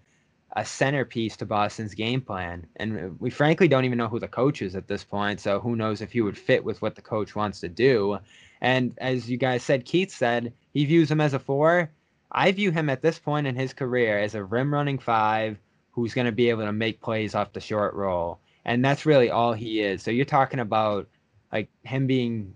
a centerpiece to Boston's game plan. And we frankly don't even know who the coach is at this point. So who knows if he would fit with what the coach wants to do. And as you guys said, Keith said he views him as a four. I view him at this point in his career as a rim running five who's going to be able to make plays off the short roll. And that's really all he is. So you're talking about like him being,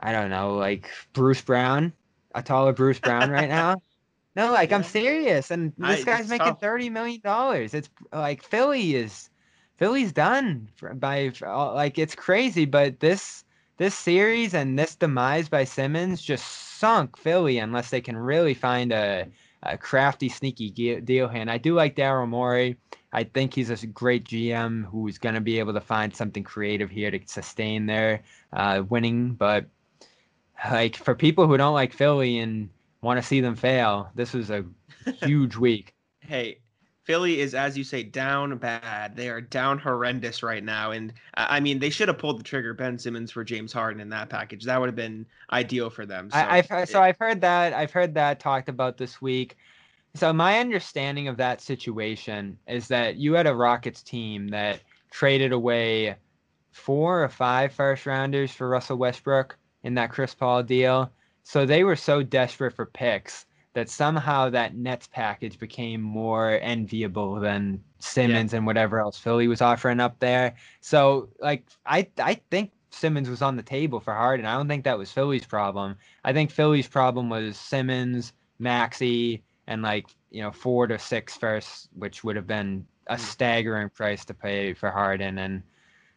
I don't know, like Bruce Brown, a taller Bruce Brown right now. No, like I'm serious, and this I- guy's making tough. thirty million dollars. It's like Philly is, Philly's done for, by like it's crazy, but this this series and this demise by Simmons just sunk Philly unless they can really find a, a crafty, sneaky ge- deal hand. I do like Daryl Morey. I think he's a great GM who's going to be able to find something creative here to sustain their uh, winning. But like for people who don't like Philly and want to see them fail, this was a huge week. Hey, Philly is, as you say, down bad. They are down horrendous right now. And I I mean, they should have pulled the trigger Ben Simmons for James Harden in that package. That would have been ideal for them. So, I, I've so I've heard that I've heard that talked about this week. So my understanding of that situation is that you had a Rockets team that traded away four or five first rounders for Russell Westbrook in that Chris Paul deal. So they were so desperate for picks that somehow that Nets package became more enviable than Simmons and whatever else Philly was offering up there. So like I I think Simmons was on the table for Harden. I don't think that was Philly's problem. I think Philly's problem was Simmons, Maxey, and like you know four to six firsts, which would have been a hmm. staggering price to pay for Harden. And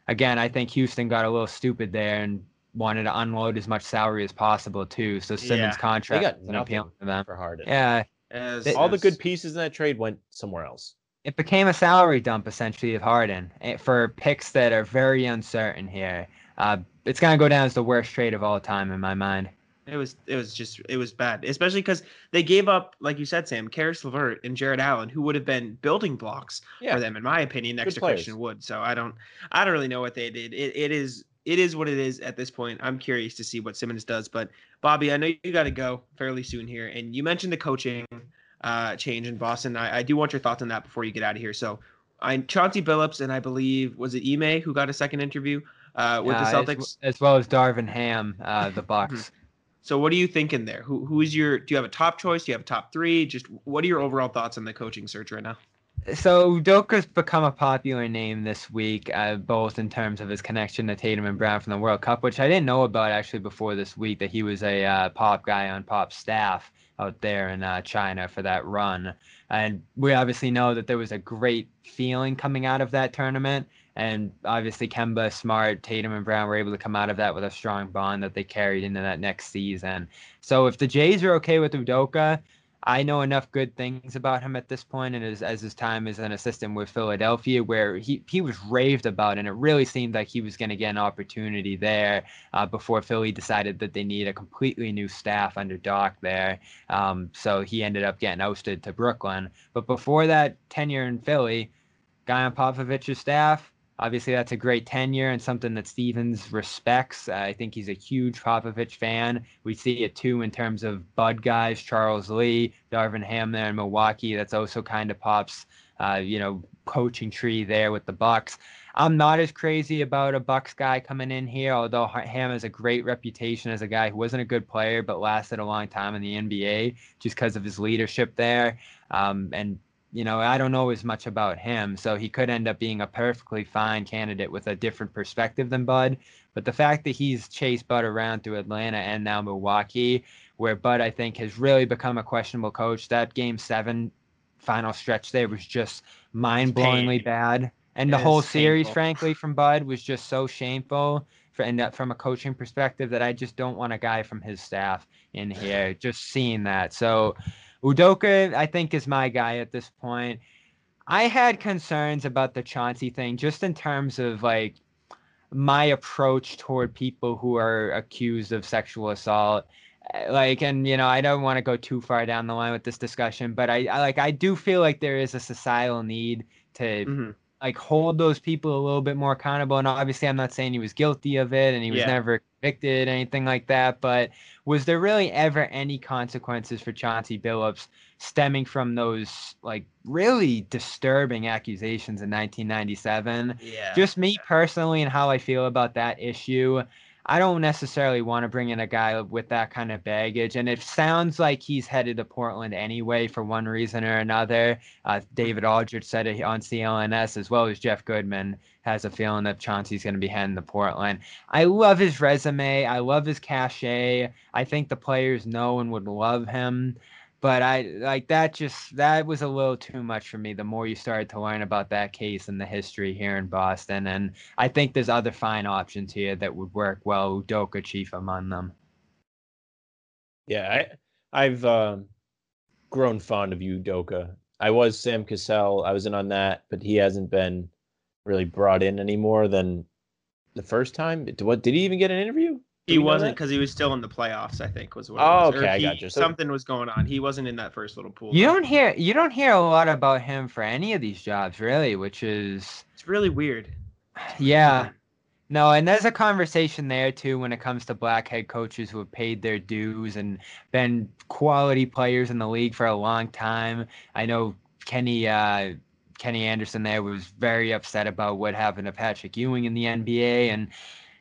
again, I think Houston got a little stupid there and wanted to unload as much salary as possible too. So Simmons' Yeah. contract got wasn't appealing to them. for Harden. Yeah, as, It- All the good pieces in that trade went somewhere else. it became a salary dump essentially of Harden eh, for picks that are very uncertain here. Uh, it's gonna go down as the worst trade of all time in my mind. It was it was just it was bad, especially because they gave up, like you said, Sam, Caris LeVert and Jarrett Allen, who would have been building blocks Yeah. for them, in my opinion, next Good to players. Christian Wood. So I don't I don't really know what they did. It, it is it is what it is at this point. I'm curious to see what Simmons does. But Bobby, I know you got to go fairly soon here, and you mentioned the coaching uh, change in Boston. I, I do want your thoughts on that before you get out of here. So. I Chauncey Billups and I believe was it Ime who got a second interview uh, with Uh, the as- Celtics. as, well as Darvin Ham, uh, the Bucks. So what are you thinking there? Who who is your do you have a top choice? Do you have a top three? Just what are your overall thoughts on the coaching search right now? So Udoka's become a popular name this week, uh, both in terms of his connection to Tatum and Brown from the World Cup, which I didn't know about actually before this week that he was a uh, Pop guy on Pop's staff out there in uh, China for that run. And we obviously know that there was a great feeling coming out of that tournament. And obviously, Kemba, Smart, Tatum, and Brown were able to come out of that with a strong bond that they carried into that next season. So if the Jays are okay with Udoka, I know enough good things about him at this point, and as, as his time as an assistant with Philadelphia, where he, he was raved about, and it really seemed like he was going to get an opportunity there uh, before Philly decided that they need a completely new staff under Doc there. Um, so he ended up getting ousted to Brooklyn. But before that tenure in Philly, guy on Popovich's staff, obviously that's a great tenure and something that Stevens respects. Uh, I think he's a huge Popovich fan. We see it too in terms of Bud guys, Charles Lee, Darvin Ham there in Milwaukee. That's also kind of Pop's, uh, you know, coaching tree there with the Bucks. I'm not as crazy about a Bucks guy coming in here, although Ham has a great reputation as a guy who wasn't a good player but lasted a long time in the NBA just because of his leadership there. Um, and you know, I don't know as much about him, so he could end up being a perfectly fine candidate with a different perspective than Bud. But the fact that he's chased Bud around through Atlanta and now Milwaukee, where Bud I think has really become a questionable coach. That game seven final stretch there was just mind-blowingly bad, and It the whole series, painful. frankly, from Bud was just so shameful. For, and that from a coaching perspective, that I just don't want a guy from his staff in here. Just seeing that, so Udoka, I think, is my guy at this point. I had concerns about the Chauncey thing just in terms of like my approach toward people who are accused of sexual assault uh, like and you know i don't want to go too far down the line with this discussion but I, I like i do feel like there is a societal need to Mhm. like hold those people a little bit more accountable and obviously i'm not saying he was guilty of it and he was Yeah. never convicted anything like that but was there really ever any consequences for chauncey billups stemming from those like really disturbing accusations in 1997 Yeah. just me personally and how I feel about that issue. I don't necessarily want to bring in a guy with that kind of baggage, and it sounds like he's headed to Portland anyway for one reason or another. Uh, David Aldrich said it on CLNS as well as Jeff Goodman has a feeling that Chauncey's going to be heading to Portland. I love his resume. I love his cachet. I think the players know and would love him but I like that just that was a little too much for me the more you started to learn about that case and the history here in Boston and I think there's other fine options here that would work well Udoka chief among them Yeah, I I've um, grown fond of Udoka. I was Sam Cassell. I was in on that, but he hasn't been really brought in any more than the first time. What did he even get an interview? He Do we know wasn't because he was still in the playoffs. I think was what. it Oh, was. Or okay, I he- gotcha. So- Something was going on. He wasn't in that first little pool. you though. don't hear you don't hear a lot about him for any of these jobs really which is It's really weird. yeah No, and there's a conversation there too when it comes to black head coaches who have paid their dues and been quality players in the league for a long time. I know Kenny uh, Kenny Anderson there was very upset about what happened to Patrick Ewing in the NBA, and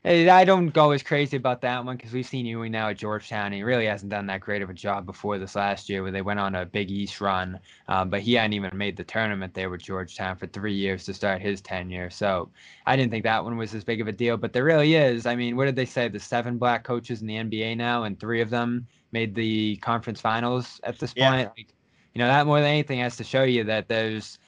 I don't go as crazy about that one because we've seen Ewing now at Georgetown. And he really hasn't done that great of a job before this last year, where they went on a Big East run, um, but he hadn't even made the tournament there with Georgetown for three years to start his tenure. So I didn't think that one was as big of a deal, but there really is. I mean, what did they say? The seven black coaches in the NBA now, and three of them made the conference finals at this Yeah. point. Like, you know, that more than anything has to show you that there's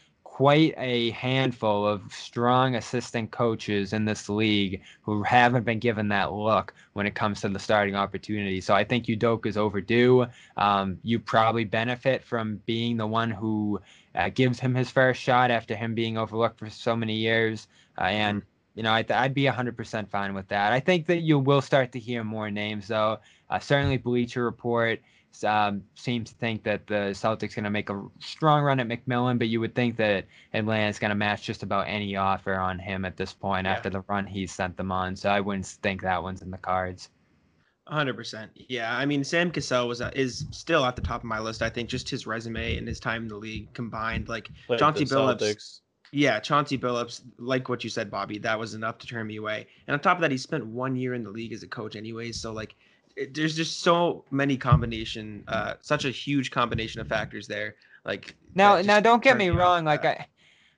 quite a handful of strong assistant coaches in this league who haven't been given that look when it comes to the starting opportunity. So I think Udoka is overdue. Um, you probably benefit from being the one who uh, gives him his first shot after him being overlooked for so many years. Uh, and you know, I th- I'd be 100% fine with that. I think that you will start to hear more names, though. Uh, certainly, Bleacher Report um, seems to think that the Celtics going to make a strong run at McMillan, but you would think that Atlanta's going to match just about any offer on him at this point Yeah. after the run he sent them on. So I wouldn't think that one's in the cards. hundred percent. Yeah, I mean Sam Cassell was uh, is still at the top of my list. I think just his resume and his time in the league combined, like Played Chauncey Billups. Celtics. Yeah, Chauncey Billups, like what you said, Bobby, that was enough to turn me away. And on top of that, he spent one year in the league as a coach, anyways. So like, it, there's just so many combination, uh, such a huge combination of factors there. Like Now, now, don't get me wrong. Like that.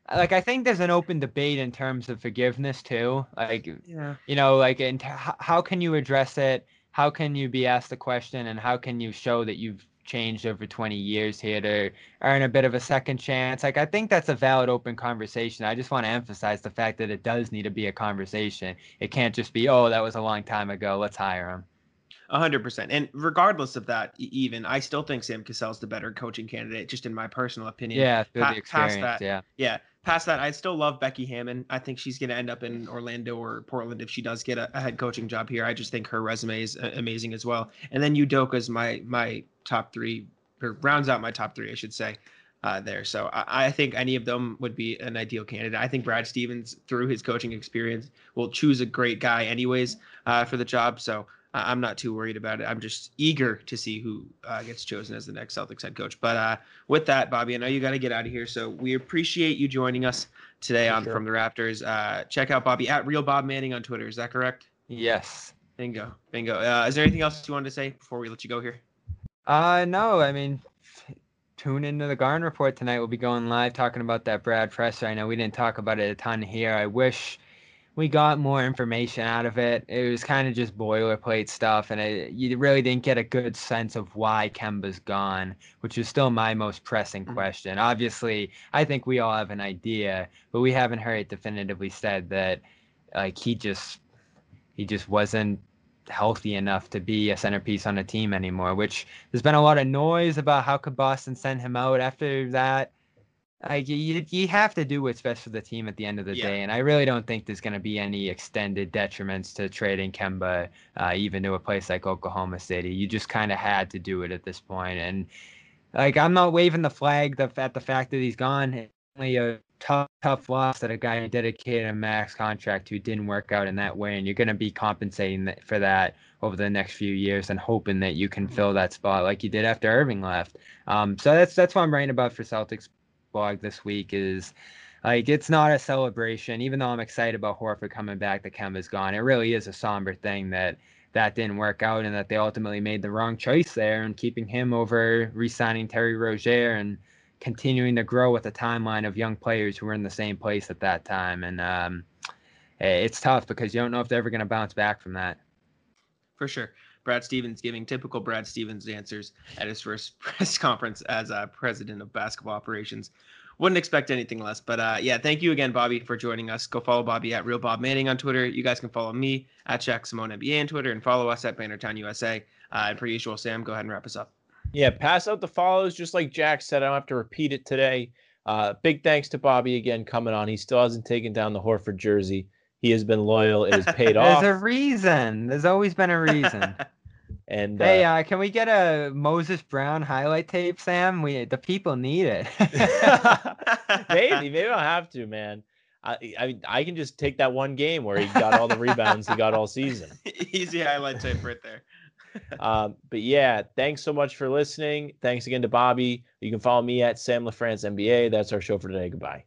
I, like I think there's an open debate in terms of forgiveness too. Like yeah, you know, like t- how, how can you address it? How can you be asked the question, and how can you show that you've changed over 20 years here to earn a bit of a second chance? Like I think that's a valid open conversation. I just want to emphasize the fact that it does need to be a conversation. It can't just be, oh, that was a long time ago. Let's hire him. A hundred percent. And regardless of that, even I still think Sam Cassell's the better coaching candidate, just in my personal opinion. Yeah, through pa- the past that, Yeah. Yeah. Past that, I still love Becky Hammon. I think she's going to end up in Orlando or Portland if she does get a, a head coaching job here. I just think her resume is uh, amazing as well. And then Udoka's my my top three, or rounds out my top three, I should say, uh, there. So I, I think any of them would be an ideal candidate. I think Brad Stevens, through his coaching experience, will choose a great guy anyways uh, for the job. So I'm not too worried about it. I'm just eager to see who uh, gets chosen as the next Celtics head coach. But uh, with that, Bobby, I know you got to get out of here, so we appreciate you joining us today For on sure. From the Rafters. Uh, check out Bobby at Real Bob Manning on Twitter. Is that correct? Yes. Bingo, bingo. Uh, is there anything else you wanted to say before we let you go here? Uh no, I mean tune into the Garden Report tonight. We'll be going live talking about that Brad Presser. I know we didn't talk about it a ton here. I wish we got more information out of it. It was kind of just boilerplate stuff, and it, you really didn't get a good sense of why Kemba's gone, which is still my most pressing Mhm. question. Obviously, I think we all have an idea, but we haven't heard it definitively said that like he just he just wasn't healthy enough to be a centerpiece on a team anymore, which there's been a lot of noise about how could Boston send him out after that. Like you, you have to do what's best for the team at the end of the Yeah. day, and I really don't think there's going to be any extended detriments to trading Kemba, uh, even to a place like Oklahoma City. You just kind of had to do it at this point, and like I'm not waving the flag the, at the fact that he's gone. It's only a tough, tough loss that a guy who dedicated a max contract who didn't work out in that way, and you're going to be compensating for that over the next few years and hoping that you can fill that spot like you did after Irving left. Um, so that's that's what I'm writing about for Celtics blog this week is like it's not a celebration, even though I'm excited about Horford coming back. That Kemba's gone. It really is a somber thing that that didn't work out and that they ultimately made the wrong choice there and keeping him over re-signing Terry Rozier and continuing to grow with a timeline of young players who were in the same place at that time. And um, eh, it's tough because you don't know if they're ever going to bounce back from that. for sure. Brad Stevens giving typical Brad Stevens answers at his first press conference as uh, president of basketball operations. Wouldn't expect anything less. But uh, yeah, thank you again, Bobby, for joining us. Go follow Bobby at Real Bob Manning on Twitter. You guys can follow me at Jack Simone NBA on Twitter and follow us at Bannertown USA. Uh, and per usual, Sam, go ahead and wrap us up. Yeah, pass out the follows, just like Jack said. I don't have to repeat it today. Uh, big thanks to Bobby again coming on. He still hasn't taken down the Horford jersey. He has been loyal. It has paid off. There's a reason. There's always been a reason. And Hey, uh, uh, can we get a Moses Brown highlight tape, Sam? We the people need it. maybe, maybe I'll have to, man. I, I mean, I can just take that one game where he got all the rebounds he got all season. Easy highlight tape right there. Um, but yeah, thanks so much for listening. Thanks again to Bobby. You can follow me at Sam LaFrance NBA. That's our show for today. Goodbye.